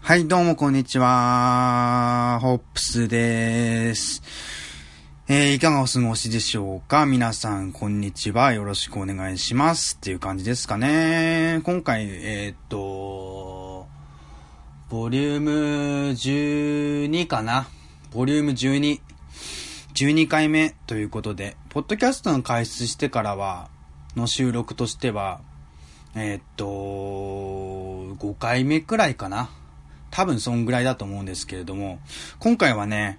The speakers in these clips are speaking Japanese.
はい、どうもこんにちは。ホップスです。えー、いかがお過ごしでしょうか？皆さん、こんにちは。よろしくお願いします。っていう感じですかね。今回、えーっと、ボリューム12かな？ボリューム12。12回目ということで、ポッドキャストの開始してからは、の収録としては、えーっと、5回目くらいかな？多分そんぐらいだと思うんですけれども、今回はね、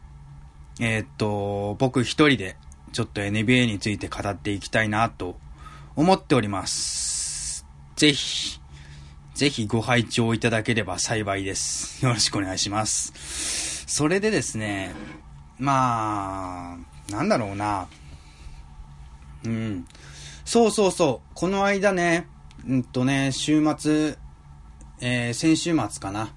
えーっと、僕一人でちょっと NBA について語っていきたいなと思っております。ぜひ、ぜひご拝聴いただければ幸いです。よろしくお願いします。それでですね、まあ、なんだろうな。うん。そうそうそう。この間ね、うんとね、週末、えー先週末かな。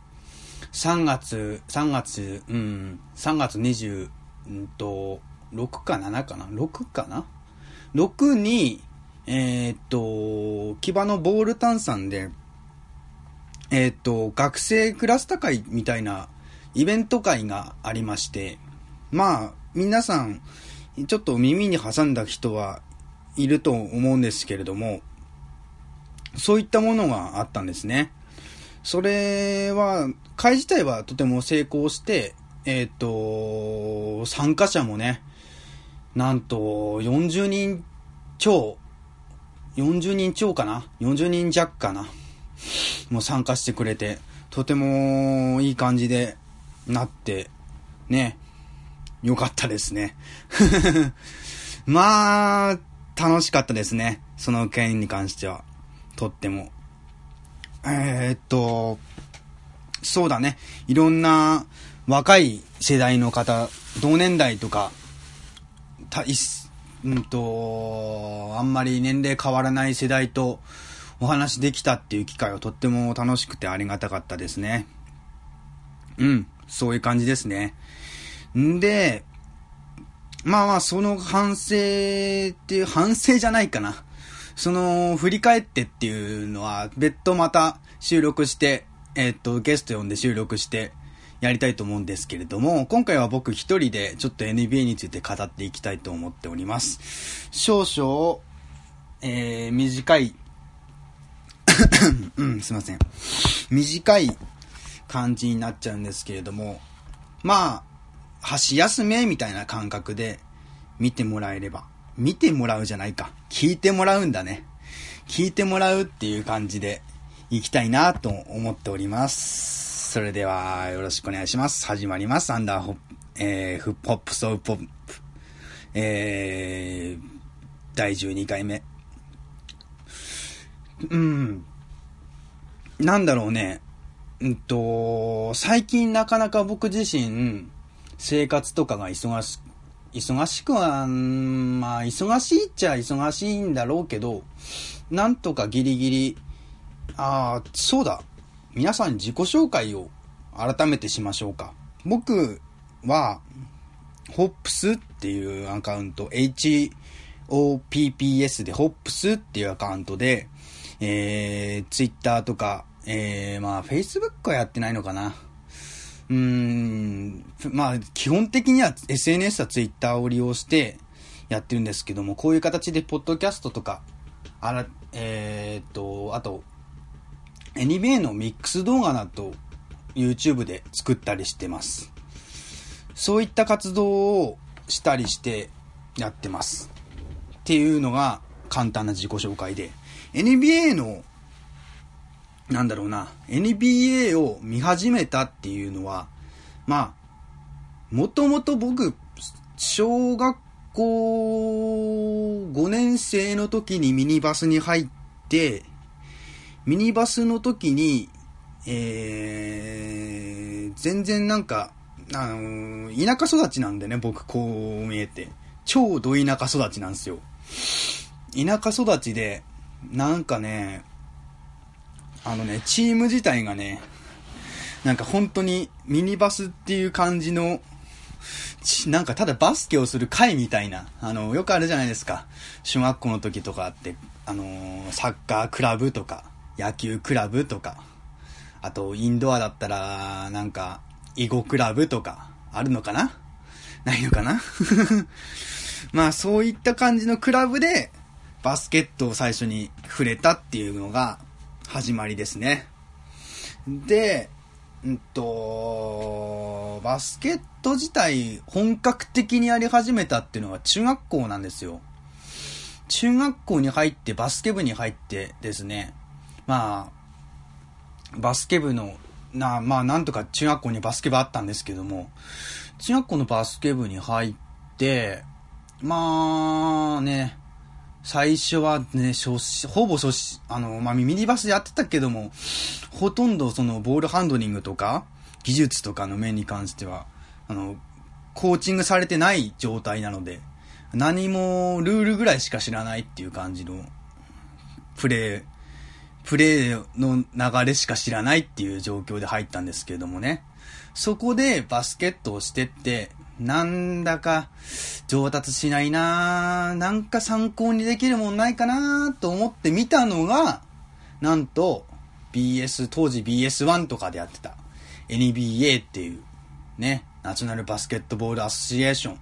3月、3月、うん、3月20、うんと、6か7かな ?6 かな ?6 に、えーっと、木場のボール炭酸で、えーっと、学生クラスタ会みたいなイベント会がありまして、まあ、皆さん、ちょっと耳に挟んだ人はいると思うんですけれども、そういったものがあったんですね。それは、会自体はとても成功して、えっ、と、参加者もね、なんと40人超、40人超かな ?40 人弱かな？もう参加してくれて、とてもいい感じでなって、ね、よかったですね。まあ、楽しかったですね。その件に関しては。とっても。えーっと、そうだね。いろんな若い世代の方、同年代とか、たいすうんと、あんまり年齢変わらない世代とお話できたっていう機会はとっても楽しくてありがたかったですね。うん、そういう感じですね。んで、まあまあ、その反省っていう、反省じゃないかな。その、振り返ってっていうのは、別途また収録して、えっと、ゲスト呼んで収録して、やりたいと思うんですけれども、今回は僕一人でちょっと NBA について語っていきたいと思っております。少々、えー、短い、うん、すいません。短い感じになっちゃうんですけれども、まあ、箸休めみたいな感覚で見てもらえれば。見てもらうじゃないか。聞いてもらうんだね。聞いてもらうっていう感じでいきたいなと思っております。それでは、よろしくお願いします。始まります。アンダーホップ、えー、フップホップソウポップ、えー、第12回目。うん。なんだろうね。うんと、最近なかなか僕自身、生活とかが忙し、忙しくは、まあ、忙しいっちゃ忙しいんだろうけど、なんとかギリギリ、ああ、そうだ。皆さん自己紹介を改めてしましょうか。僕は、ホップスっていうアカウント、HOPPS でホップスっていうアカウントで、えー、Twitter とか、えー、まあ、Facebook はやってないのかな。うん、まあ、基本的には SNS は Twitter を利用してやってるんですけども、こういう形でポッドキャストとか、あら、えーっと、あと、NBA のミックス動画など YouTube で作ったりしてます。そういった活動をしたりしてやってます。っていうのが簡単な自己紹介で、NBA のなんだろうな、NBA を見始めたっていうのは、まあ、もともと僕、小学校5年生の時にミニバスに入って、ミニバスの時に、えー、全然なんか、あのー田舎育ちなんでね、僕こう見えて。超ど田舎育ちなんですよ。田舎育ちで、なんかね、あのね、チーム自体がね、なんか本当にミニバスっていう感じの、なんかただバスケをする会みたいな、あの、よくあるじゃないですか。小学校の時とかって、あのーサッカークラブとか、野球クラブとか、あと、インドアだったら、なんか、囲碁クラブとか、あるのかな？ないのかな？まあ、そういった感じのクラブで、バスケットを最初に触れたっていうのが、始まりですね。で、うんと、バスケット自体本格的にやり始めたっていうのが中学校なんですよ。中学校に入ってバスケ部に入ってですね、まあ、バスケ部の、な、まあなんとか中学校にバスケ部あったんですけども、中学校のバスケ部に入って、まあね、最初はね、ほぼ初あの、まあ、ミニバスやってたけども、ほとんどそのボールハンドリングとか、技術とかの面に関しては、あの、コーチングされてない状態なので、何もルールぐらいしか知らないっていう感じの、プレー、プレーの流れしか知らないっていう状況で入ったんですけれどもね。そこでバスケットをしてって、なんだか上達しないなぁなんか参考にできるもんないかなぁと思って見たのが、なんと BS、当時 BS1 とかでやってた NBA っていうね、ナショナルバスケットボールアソシエーション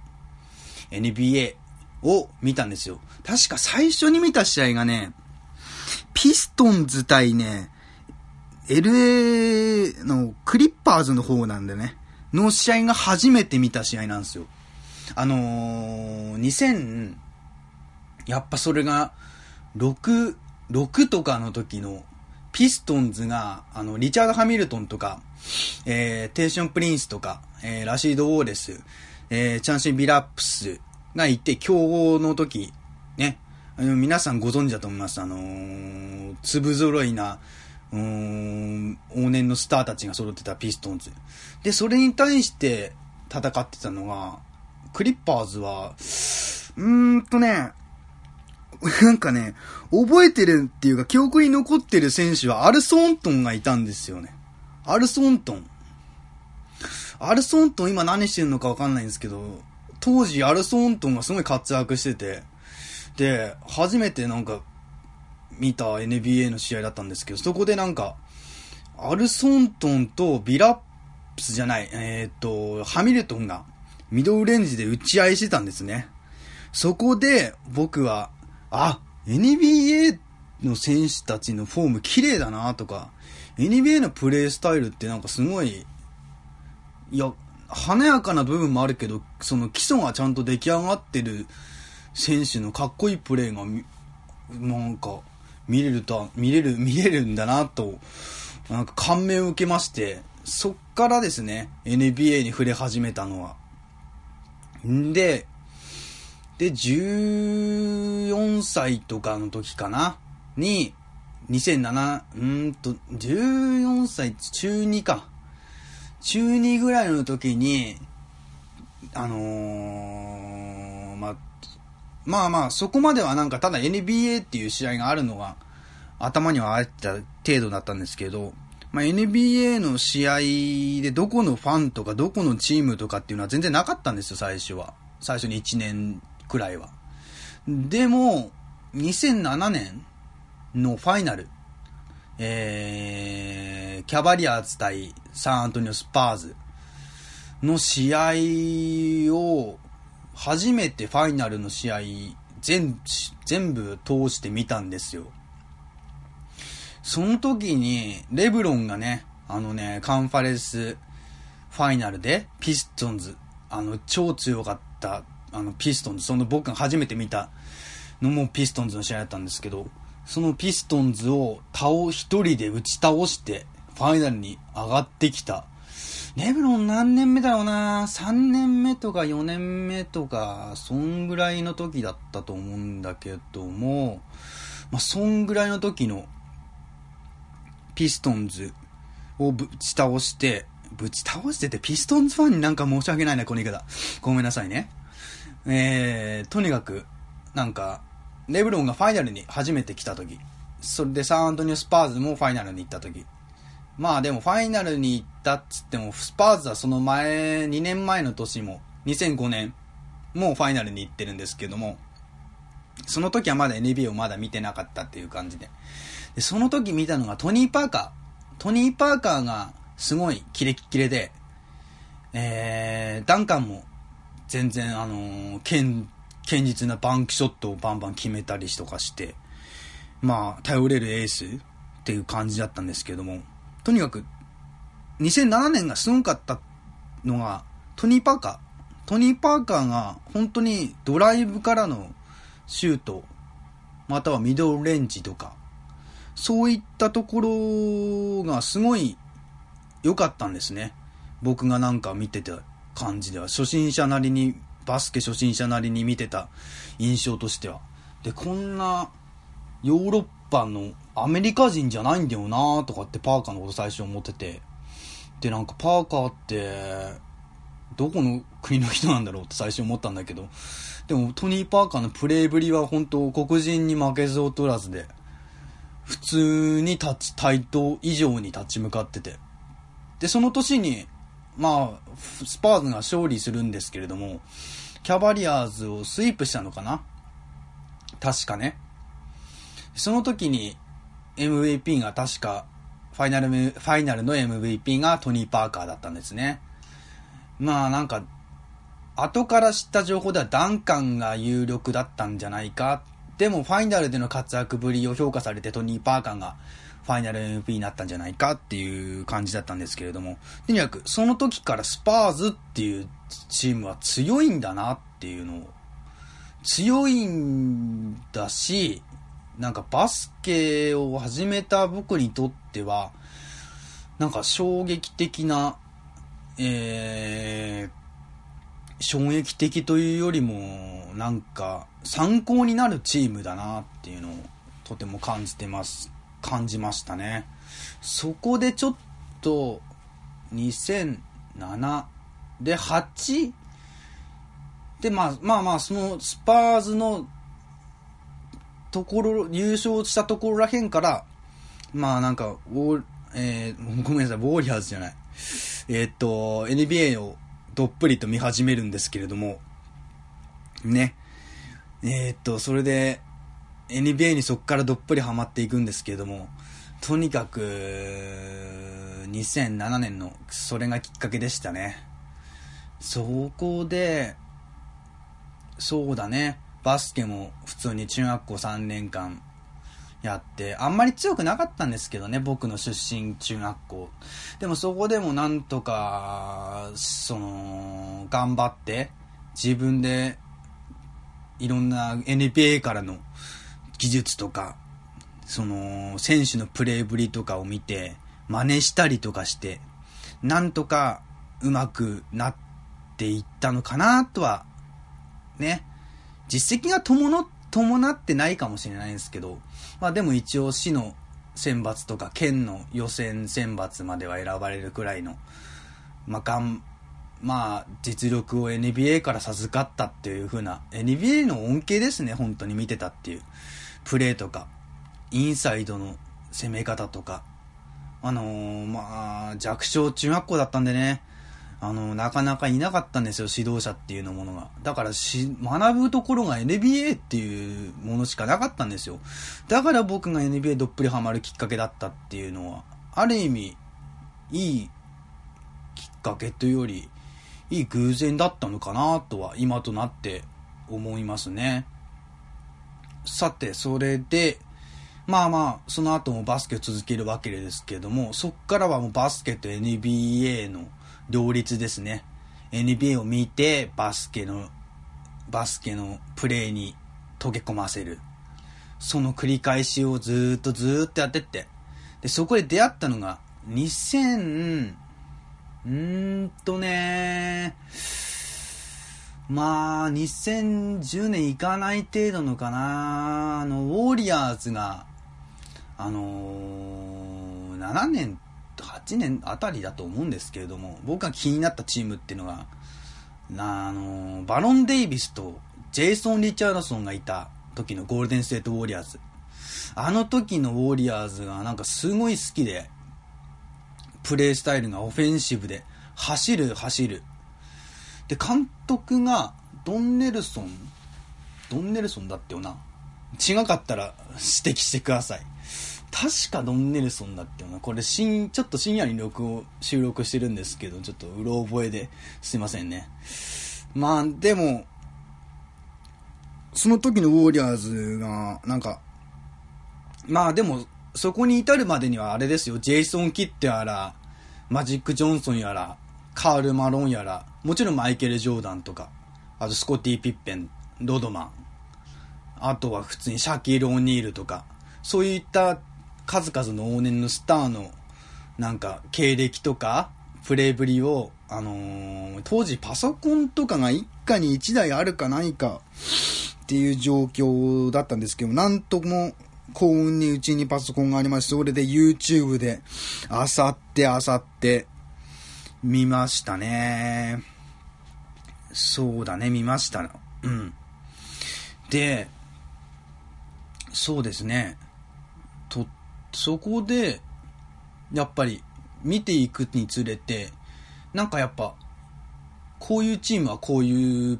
NBA を見たんですよ。確か最初に見た試合がね、ピストンズ対ね、LA のクリッパーズの方なんでね。の試合が初めて見た試合なんですよ。あのー、2000、やっぱそれが、6、6とかの時の、ピストンズが、あの、リチャード・ハミルトンとか、えー、テーション・プリンスとか、えー、ラシード・ウォーレス、えー、チャンシン・ビラップスがいて、競合の時、ね、あの、皆さんご存知だと思います。あのー、粒揃いな、うーん、往年のスターたちが揃ってたピストンズ。で、それに対して戦ってたのが、クリッパーズは、うーんとね、なんかね、覚えてるっていうか記憶に残ってる選手はアルソントンがいたんですよね。アルソントン。アルソントン今何してるのかわかんないんですけど、当時アルソントンがすごい活躍してて、で、初めてなんか見た NBA の試合だったんですけど、そこでなんか、アルソントンとビラップスじゃない、えっ、と、ハミルトンがミドルレンジで打ち合いしてたんですね。そこで僕は、あ、NBA の選手たちのフォーム綺麗だなとか、NBA のプレースタイルってなんかすごい、いや、華やかな部分もあるけど、その基礎がちゃんと出来上がってる選手のかっこいいプレーが、なんか、見れると、見れる、見れるんだなと、なんか感銘を受けまして、そっからですね、NBA に触れ始めたのは。んで、で、14歳とかの時かなに、2007、うんと、14歳、中2か。中2ぐらいの時に、あのー、まあ、まあまあ、そこまではなんかただ NBA っていう試合があるのが頭にはあった程度だったんですけど、まあ、NBA の試合でどこのファンとかどこのチームとかっていうのは全然なかったんですよ、最初は。最初に1年くらいは。でも、2007年のファイナル、えー、キャバリアーズ対サンアントニオスパーズの試合を初めてファイナルの試合全全部通して見たんですよ。その時に、レブロンがね、あのね、カンファレンスファイナルで、ピストンズ、あの、超強かった、あの、ピストンズ、その僕が初めて見たのもピストンズの試合だったんですけど、そのピストンズを倒、一人で打ち倒して、ファイナルに上がってきたレブロン何年目だろうな3年目とか4年目とか、そんぐらいの時だったと思うんだけども、まあ、そんぐらいの時のピストンズをぶち倒して、ぶち倒しててピストンズファンになんか申し訳ないな、この言い方。ごめんなさいね。えー、とにかく、なんか、レブロンがファイナルに初めて来た時、それでサンアントニオスパーズもファイナルに行った時、まあでもファイナルに行ったっつっても、スパーズはその前、2年前の年も、2005年、もうファイナルに行ってるんですけども、その時はまだ NBA をまだ見てなかったっていう感じで。で、その時見たのがトニー・パーカー。トニー・パーカーがすごいキレッキレで、えー、ダンカンも全然あのー、堅、堅実なバンクショットをバンバン決めたりとかして、まあ、頼れるエースっていう感じだったんですけども、とにかく、2007年がすごかったのが、トニー・パーカー。トニー・パーカーが本当にドライブからのシュート、またはミドルレンジとか、そういったところがすごい良かったんですね。僕がなんか見てた感じでは、初心者なりに、バスケ初心者なりに見てた印象としては。で、こんなヨーロッパのアメリカ人じゃないんだよなとかってパーカーのこと最初思ってて。で、なんかパーカーって、どこの国の人なんだろうって最初思ったんだけど、でもトニー・パーカーのプレイぶりは本当黒人に負けず劣らずで、普通に立ち、対等以上に立ち向かってて。で、その年に、まあ、スパーズが勝利するんですけれども、キャバリアーズをスイープしたのかな？確かね。その時に MVP が確か、ファイナル、ファイナルの MVP がトニー・パーカーだったんですね。まあなんか、後から知った情報ではダンカンが有力だったんじゃないか。でもファイナルでの活躍ぶりを評価されてトニー・パーカーがファイナル MVP になったんじゃないかっていう感じだったんですけれども、とにかくその時からスパーズっていうチームは強いんだなっていうのを、強いんだし、なんかバスケを始めた僕にとっては、なんか衝撃的なえー、衝撃的というよりも、なんか、参考になるチームだなっていうのをとても感じてます、感じましたね。そこでちょっと、2007で8で、まあまあまあ、そのスパーズのところ、優勝したところらへんから、まあなんか、えー、ごめんなさい、ウォーリアーズじゃない。えー、っと、NBA をどっぷりと見始めるんですけれども、ね。えー、っと、それで、NBA にそこからどっぷりハマっていくんですけれども、とにかく、2007年の、それがきっかけでしたね。そこで、そうだね、バスケも普通に中学校3年間やって、あんまり強くなかったんですけどね、僕の出身中学校。でもそこでもなんとか、その、頑張って、自分で、いろんな NBA からの技術とか、その、選手のプレーぶりとかを見て、真似したりとかして、なんとかうまくなっていったのかなとは、ね、実績が伴っ伴ってないかもしれないんですけど、まあでも一応市の選抜とか県の予選選抜までは選ばれるくらいの、まあがん、まあ実力を NBA から授かったっていう風な、NBA の恩恵ですね、本当に見てたっていう。プレーとか、インサイドの攻め方とか、あのー、まあ弱小中学校だったんでね、あの、なかなかいなかったんですよ、指導者っていうのものが。だからし、学ぶところが NBA っていうものしかなかったんですよ。だから僕が NBA どっぷりハマるきっかけだったっていうのは、ある意味、いいきっかけというより、いい偶然だったのかなとは、今となって思いますね。さて、それで、まあまあ、その後もバスケを続けるわけですけども、そっからはもうバスケと NBA の両立ですね。NBA を見て、バスケの、バスケのプレーに溶け込ませる。その繰り返しをずっとずっとやってって。で、そこで出会ったのが、2000、うーんとねまあ、2010年いかない程度のかなあの、ウォーリアーズが、あのー、7年8年あたりだと思うんですけれども、僕が気になったチームっていうのが、あの、バロン・デイビスとジェイソン・リチャードソンがいた時のゴールデン・ステート・ウォリアーズ。あの時のウォリアーズがなんかすごい好きで、プレイスタイルがオフェンシブで、走る走る。で、監督がドン・ネルソン、ドン・ネルソンだってよな。違かったら指摘してください。確かドンネルソンだったよな。これ、新、ちょっと深夜に録音、収録してるんですけど、ちょっとうろ覚えですいませんね。まあ、でも、その時のウォーリアーズが、なんか、まあでも、そこに至るまでにはあれですよ、ジェイソン・キッドやら、マジック・ジョンソンやら、カール・マロンやら、もちろんマイケル・ジョーダンとか、あとスコッティ・ピッペン、ロドマン、あとは普通にシャキール・オニールとか、そういった数々の往年のスターの、なんか、経歴とか、プレイぶりを、あのー、当時パソコンとかが一家に一台あるかないかっていう状況だったんですけど、なんとも幸運にうちにパソコンがありまして、それで YouTube で、あさってあさって、見ましたね。そうだね、見ました。うん。で、そうですね。そこで、やっぱり、見ていくにつれて、なんかやっぱ、こういうチームはこういう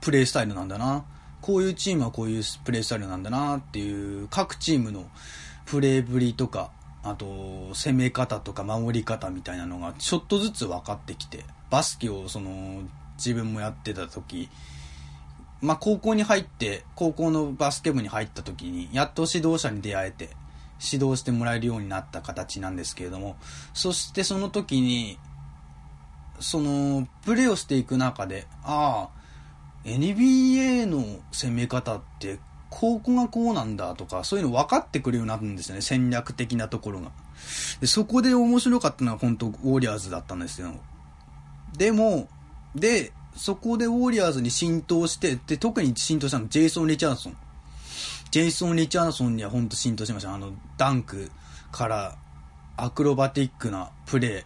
プレイスタイルなんだな。こういうチームはこういうプレースタイルなんだなっていう各チームのプレーぶりとかあと攻め方とか守り方みたいなのがちょっとずつ分かってきてバスケをその自分もやってた時まあ高校に入って高校のバスケ部に入った時にやっと指導者に出会えて指導してもらえるようになった形なんですけれどもそしてその時にそのプレーをしていく中でああ NBA の攻め方ってここがこうなんだとか、そういうの分かってくるようになるんですよね、戦略的なところが。でそこで面白かったのは本当ウォリアーズだったんですよ。でも、で、そこでウォリアーズに浸透して、で、特に浸透したのジェイソン・リチャードソン。ジェイソン・リチャードソンには本当浸透しました。あの、ダンクからアクロバティックなプレー、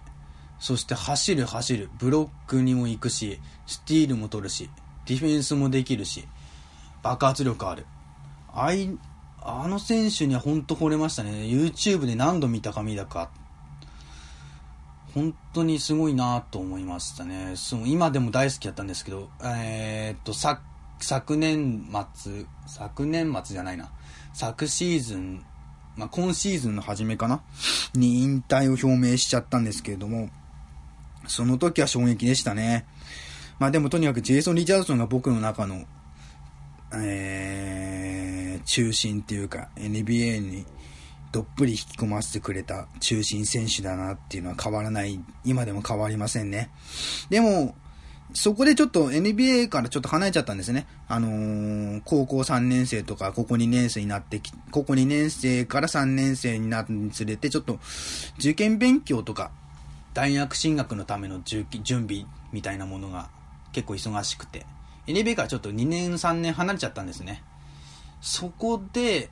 そして走る走る、ブロックにも行くし、スティールも取るし、ディフェンスもできるし、爆発力ある。あい、あの選手には本当惚れましたね。YouTube で何度見たか見たか。本当にすごいなと思いましたね。その今でも大好きだったんですけど、えー、っと、昨、昨年末、昨年末じゃないな。昨シーズン、まあ、今シーズンの初めかな？に引退を表明しちゃったんですけれども、その時は衝撃でしたね。まあでもとにかくジェイソン・リチャードソンが僕の中の、えー、中心っていうか NBA にどっぷり引き込ませてくれた中心選手だなっていうのは変わらない、今でも変わりませんね。でも、そこでちょっと NBA からちょっと離れちゃったんですね。あのー、高校3年生とか、ここ2年生になってき、ここ2年生から3年生になるにつれて、ちょっと受験勉強とか、大学進学のための準備みたいなものが結構忙しくて、NBA からちょっと2年3年離れちゃったんですね。そこで、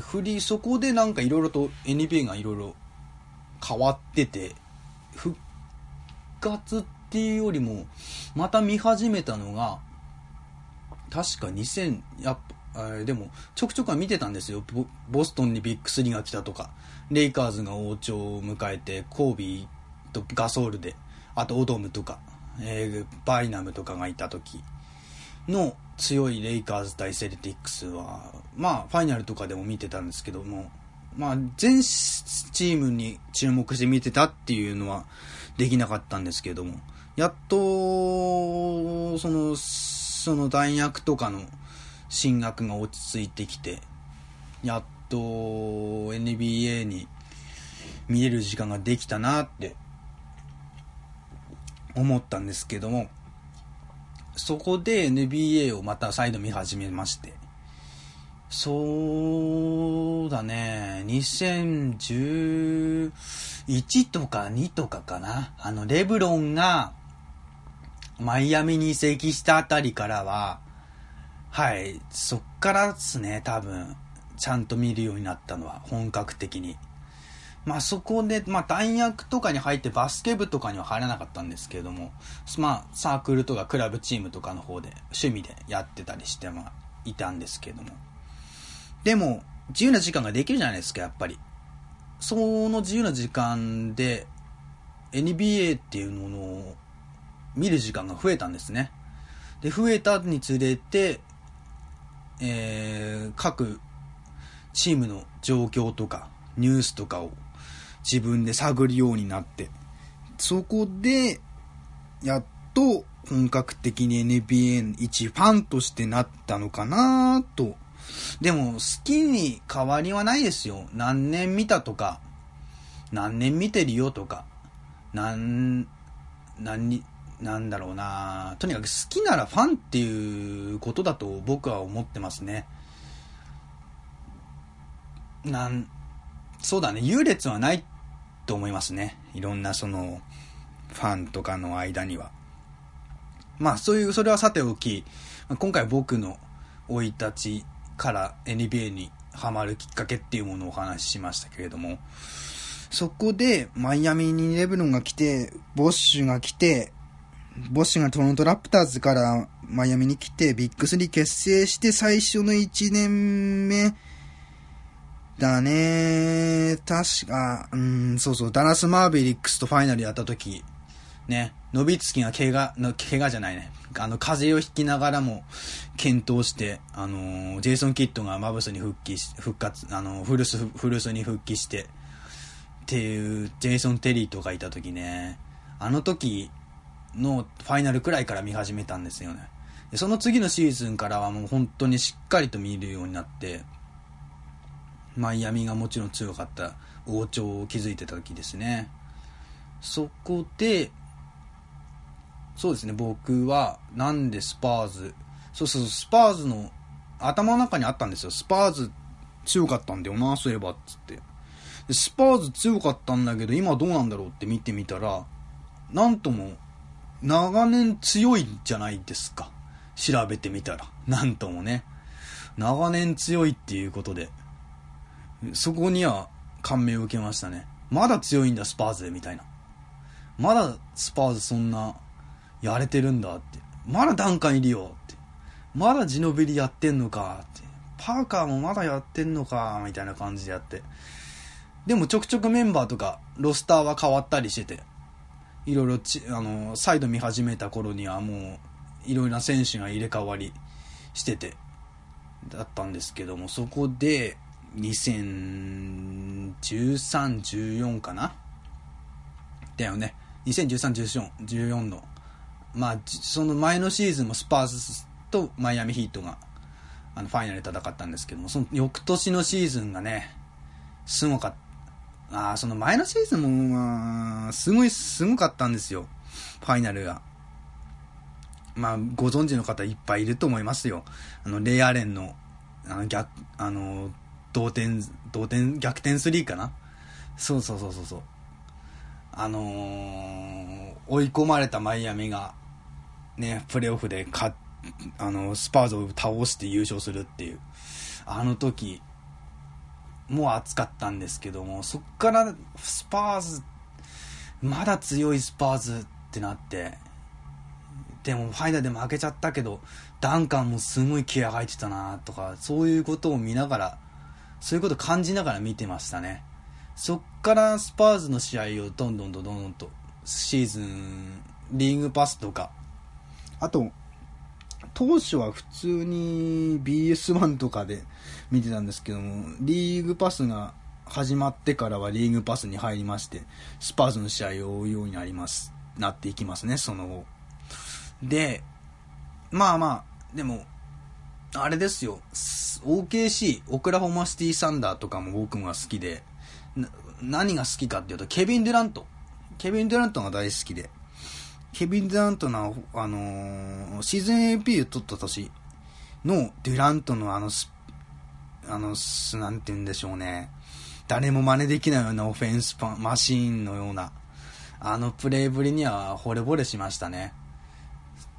振り、そこでなんかいろいろと NBA がいろいろ変わってて、復活ってっていうよりも、また見始めたのが、確か2000、やっぱ、でも、ちょくちょくは見てたんですよ。ボストンにビッグ3が来たとか、レイカーズが王朝を迎えて、コービーとガソールで、あとオドムとか、えー、バイナムとかがいた時の強いレイカーズ対セルティックスは、まあ、ファイナルとかでも見てたんですけども、まあ、全チームに注目して見てたっていうのはできなかったんですけども、やっと、その、その弾薬とかの進学が落ち着いてきて、やっと NBA に見れる時間ができたなって思ったんですけども、そこで NBA をまた再度見始めまして、そうだね、2011とか2とかかな。あの、レブロンがマイアミに移籍したあたりからは、はい、そっからですね、多分、ちゃんと見るようになったのは、本格的に。まあそこで、まあ大学とかに入ってバスケ部とかには入らなかったんですけれども、まあサークルとかクラブチームとかの方で趣味でやってたりしてまあいたんですけども。でも、自由な時間ができるじゃないですか、やっぱり。その自由な時間で NBA っていうものを見る時間が増えたんですね。で、増えたにつれて、えー、各チームの状況とか、ニュースとかを自分で探るようになって、そこで、やっと本格的に NBA 一ファンとしてなったのかなと。でも、好きに変わりはないですよ。何年見たとか、何年見てるよとか、何、何、なんだろうなとにかく好きならファンっていうことだと僕は思ってますね。なん、そうだね、優劣はないと思いますね。いろんなその、ファンとかの間には。まあそういう、それはさておき、今回僕の生い立ちから NBA にハマるきっかけっていうものをお話ししましたけれども、そこでマイアミにレブロンが来て、ボッシュが来て、ボッシュがトロントラプターズからマイアミに来て、ビッグ3結成して最初の1年目。だね。確か、うん、そうそう、ダラス・マーベリックスとファイナルやった時、ね、ノビツキが怪我、の怪我じゃないね。あの、風邪をひきながらも、健闘して、あのー、ジェイソン・キッドがマブスに復帰し、復活、あの、フルス、フルスに復帰して、っていう、ジェイソン・テリーとかいた時ね、あの時のファイナルくらいから見始めたんですよね。でその次のシーズンからはもう本当にしっかりと見るようになって、マイアミがもちろん強かった王朝を築いてた時ですね。そこで、そうですね、僕は、なんでスパーズ、そうそう、スパーズの頭の中にあったんですよ。スパーズ強かったんだよな、そういえば、つって。スパーズ強かったんだけど、今どうなんだろうって見てみたら、なんとも、長年強いじゃないですか。調べてみたら。なんともね。長年強いっていうことで、そこには感銘を受けましたね。まだ強いんだ、スパーズで、みたいな。まだスパーズそんな、やれてるんだって。まだダンカンいるよって。まだジノビリやってんのかって。パーカーもまだやってんのかみたいな感じでやって。でもちょくちょくメンバーとか、ロスターは変わったりしてて。いろいろち、あの、再度見始めた頃にはもう、いろいろな選手が入れ替わりしてて、だったんですけども、そこで、2013、14かな？だよね。2013、14、14の。まあ、その前のシーズンもスパーズとマイアミヒートが、あの、ファイナルで戦ったんですけども、その翌年のシーズンがね、すごかった。ああ、その前のシーズンも、まあ、すごい、すごかったんですよ。ファイナルが。まあ、ご存知の方いっぱいいると思いますよ。あの、レイアレンの、あの、逆、あの、同点、同点、逆転スリーかなそうそうそうそうそう。あのー、追い込まれたマイアミが、ね、プレーオフでか、あの、スパーズを倒して優勝するっていう、あの時、もう熱かったんですけども、そっからスパーズ、まだ強いスパーズってなって、でもファイナルで負けちゃったけど、ダンカンもすごい気合入ってたなとか、そういうことを見ながら、そういうこと感じながら見てましたね。そっからスパーズの試合をどんどんどんどんとシーズン、リーグパスとか、あと、当初は普通に BS1 とかで見てたんですけども、リーグパスが始まってからはリーグパスに入りまして、スパーズの試合を追うようになります、なっていきますね、その後。で、まあまあ、でも、あれですよ、OKC、オクラホマシティサンダーとかも僕が好きで、何が好きかっていうと、ケビン・デュラント。ケビン・デュラントが大好きで、ケビン・デュラントの、あのー、シーズン AP を取った年のデュラントのあのス、あの、なんて言うんでしょうね。誰も真似できないようなオフェンスマシーンのような、あのプレイぶりには惚れ惚れしましたね。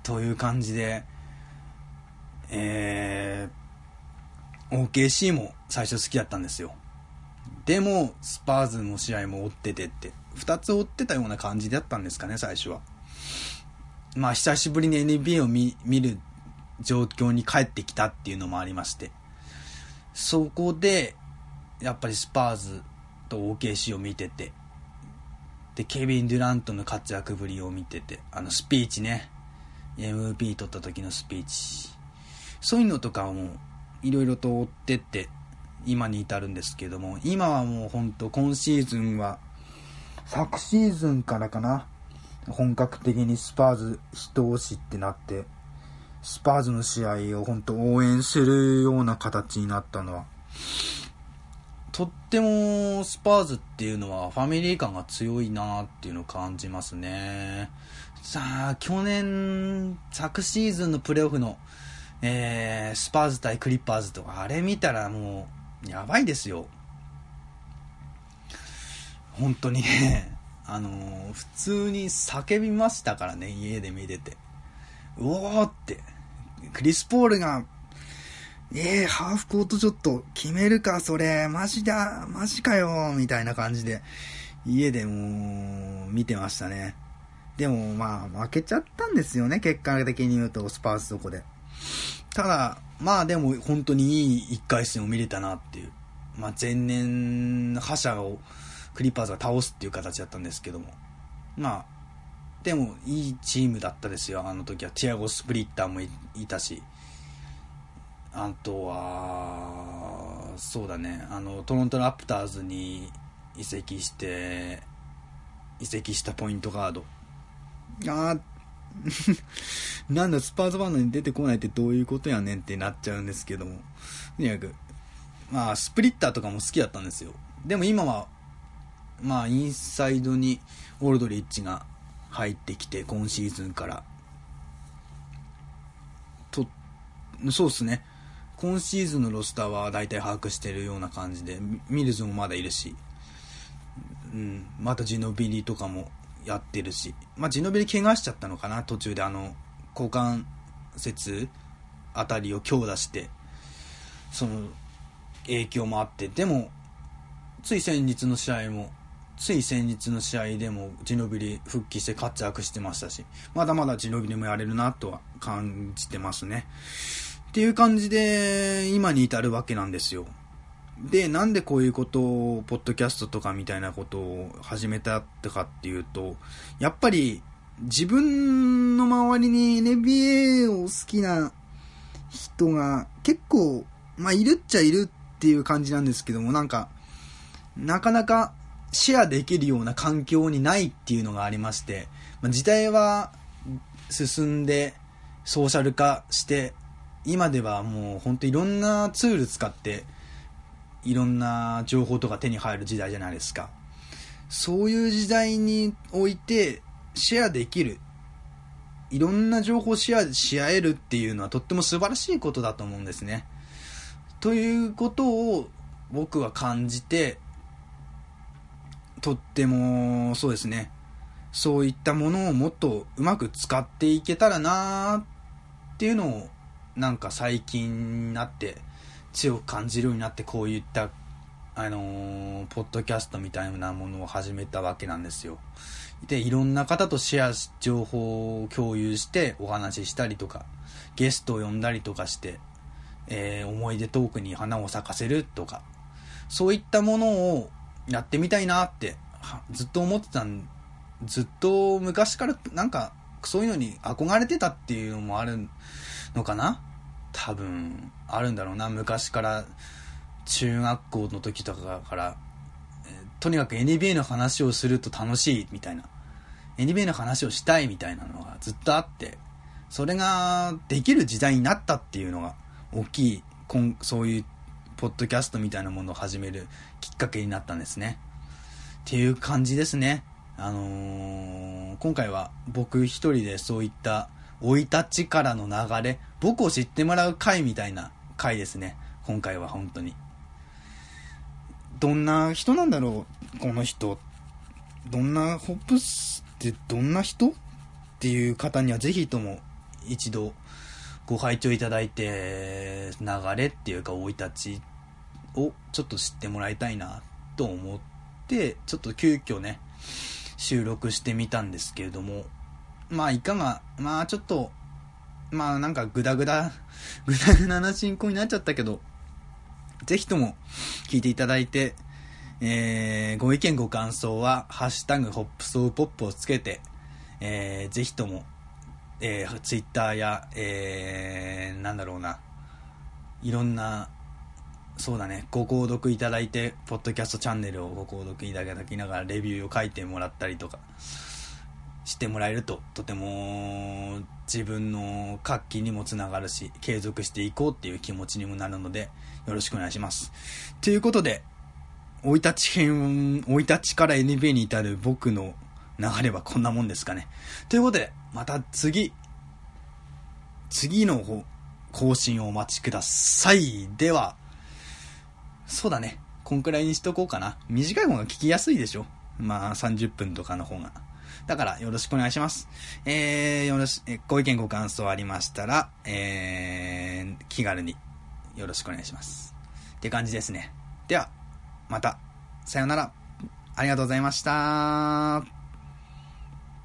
という感じで、えー、OKC も最初好きだったんですよ。でも、スパーズの試合も追っててって、二つ追ってたような感じだったんですかね、最初は。まあ、久しぶりに NBA を見る状況に帰ってきたっていうのもありまして、そこで、やっぱりスパーズと OKC を見てて、で、ケビン・デュラントの活躍ぶりを見てて、あのスピーチね、MVP 取った時のスピーチ、そういうのとかもいろいろと追ってって、今に至るんですけども、今はもう本当今シーズンは、昨シーズンからかな、本格的にスパーズ一押しってなって、スパーズの試合を本当応援するような形になったのは、とってもスパーズっていうのはファミリー感が強いなっていうのを感じますね。さあ、去年、昨シーズンのプレーオフの、えー、スパーズ対クリッパーズとか、あれ見たらもう、やばいですよ。本当にね、あのー、普通に叫びましたからね、家で見てて。うおーって。クリス・ポールが、えー、ハーフコートちょっと決めるか、それ、マジだ、マジかよ、みたいな感じで、家でもう、見てましたね。でもまあ負けちゃったんですよね、結果的に言うと、スパーズそこで。ただ、まあでも本当にいい1回戦を見れたなっていう。まあ前年、覇者をクリッパーズが倒すっていう形だったんですけども。まあ、でもいいチームだったですよ、あの時は。ティアゴ・スプリッターもいたし。あとは、そうだね、あの、トロントラプターズに移籍して、移籍したポイントガード。あ なんだ、スパーズバンドに出てこないってどういうことやねんってなっちゃうんですけども。とにかく、まあ、スプリッターとかも好きだったんですよ。でも今は、まあ、インサイドにオールドリッチが入ってきて、今シーズンから。と、そうっすね。今シーズンのロスターは大体把握してるような感じで、ミルズもまだいるし、うん、またジノビリとかもやってるし、まあ、ジノベリ怪我しちゃったのかな、途中であの、股関節あたりを強打して、その、影響もあって、でも、つい先日の試合も、つい先日の試合でもジノビリ復帰して活躍してましたし、まだまだジノビリもやれるなとは感じてますね。っていう感じで、今に至るわけなんですよ。で、なんでこういうことを、ポッドキャストとかみたいなことを始めたってかっていうと、やっぱり自分の周りに NBA を好きな人が結構、まあいるっちゃいるっていう感じなんですけども、なんか、なかなかシェアできるような環境にないっていうのがありまして、まあ、時代は進んでソーシャル化して、今ではもう本当いろんなツール使っていろんな情報とか手に入る時代じゃないですか。そういう時代において、シェアできる。いろんな情報をシェアし合えるっていうのはとっても素晴らしいことだと思うんですね。ということを僕は感じて、とってもそうですね。そういったものをもっとうまく使っていけたらなーっていうのをなんか最近になって強く感じるようになってこういったあのー、ポッドキャストみたいなものを始めたわけなんですよ。で、いろんな方とシェアし、情報を共有してお話ししたりとか、ゲストを呼んだりとかして、えー、思い出トークに花を咲かせるとか、そういったものをやってみたいなって、ずっと思ってたん、ずっと昔からなんか、そういうのに憧れてたっていうのもあるのかな？多分あるんだろうな。昔から中学校の時とかから、え、とにかく NBA の話をすると楽しいみたいな。NBA の話をしたいみたいなのがずっとあってそれができる時代になったっていうのが大きいそういうポッドキャストみたいなものを始めるきっかけになったんですねっていう感じですねあのー、今回は僕一人でそういった生い立ちからの流れ、僕を知ってもらう回みたいな回ですね。今回は本当に。どんな人なんだろうこの人。どんな、ホップスってどんな人？っていう方にはぜひとも一度ご拝聴いただいて、流れっていうか生い立ちをちょっと知ってもらいたいなと思って、ちょっと急遽ね、収録してみたんですけれども、まあいかが、まあちょっと、まあなんかグダグダ、グダグダな進行になっちゃったけど、ぜひとも聞いていただいて、えー、ご意見ご感想は、ハッシュタグホップソーポップをつけて、えー、ぜひとも、えー、ツイッターや、えー、なんだろうな、いろんなそうだね、ご購読いただいて、ポッドキャストチャンネルをご購読いただきながらレビューを書いてもらったりとか、してもらえると、とても自分の活気にもつながるし、継続していこうっていう気持ちにもなるので、よろしくお願いします。ということで、生い立ち編、生い立ちから NBA に至る僕の流れはこんなもんですかね。ということで、また次、次の更新をお待ちください。では、そうだね。こんくらいにしとこうかな。短い方が聞きやすいでしょ。まあ、30分とかの方が。だから、よろしくお願いします。えー、よろし、えご意見ご感想ありましたら、えー、気軽によろしくお願いします。って感じですね。では、また、さよなら。ありがとうございました。